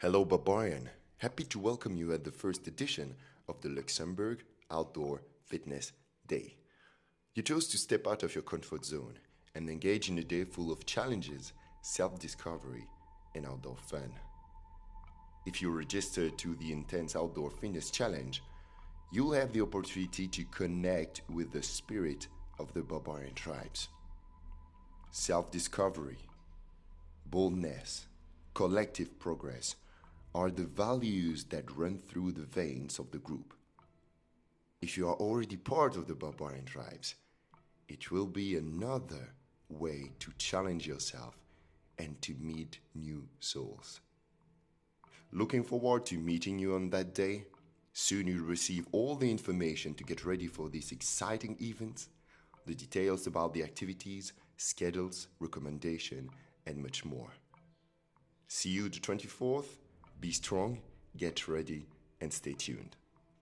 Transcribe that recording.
Hello, Barbarian. Happy to welcome you at the first edition of the Luxembourg Outdoor Fitness Day. You chose to step out of your comfort zone and engage in a day full of challenges, self discovery, and outdoor fun. If you register to the Intense Outdoor Fitness Challenge, you'll have the opportunity to connect with the spirit of the barbarian tribes. Self discovery, boldness, collective progress are the values that run through the veins of the group. If you are already part of the barbarian tribes, it will be another way to challenge yourself and to meet new souls. Looking forward to meeting you on that day. Soon you'll receive all the information to get ready for this exciting event, the details about the activities, schedules, recommendation, and much more. See you the 24th. Be strong, get ready, and stay tuned.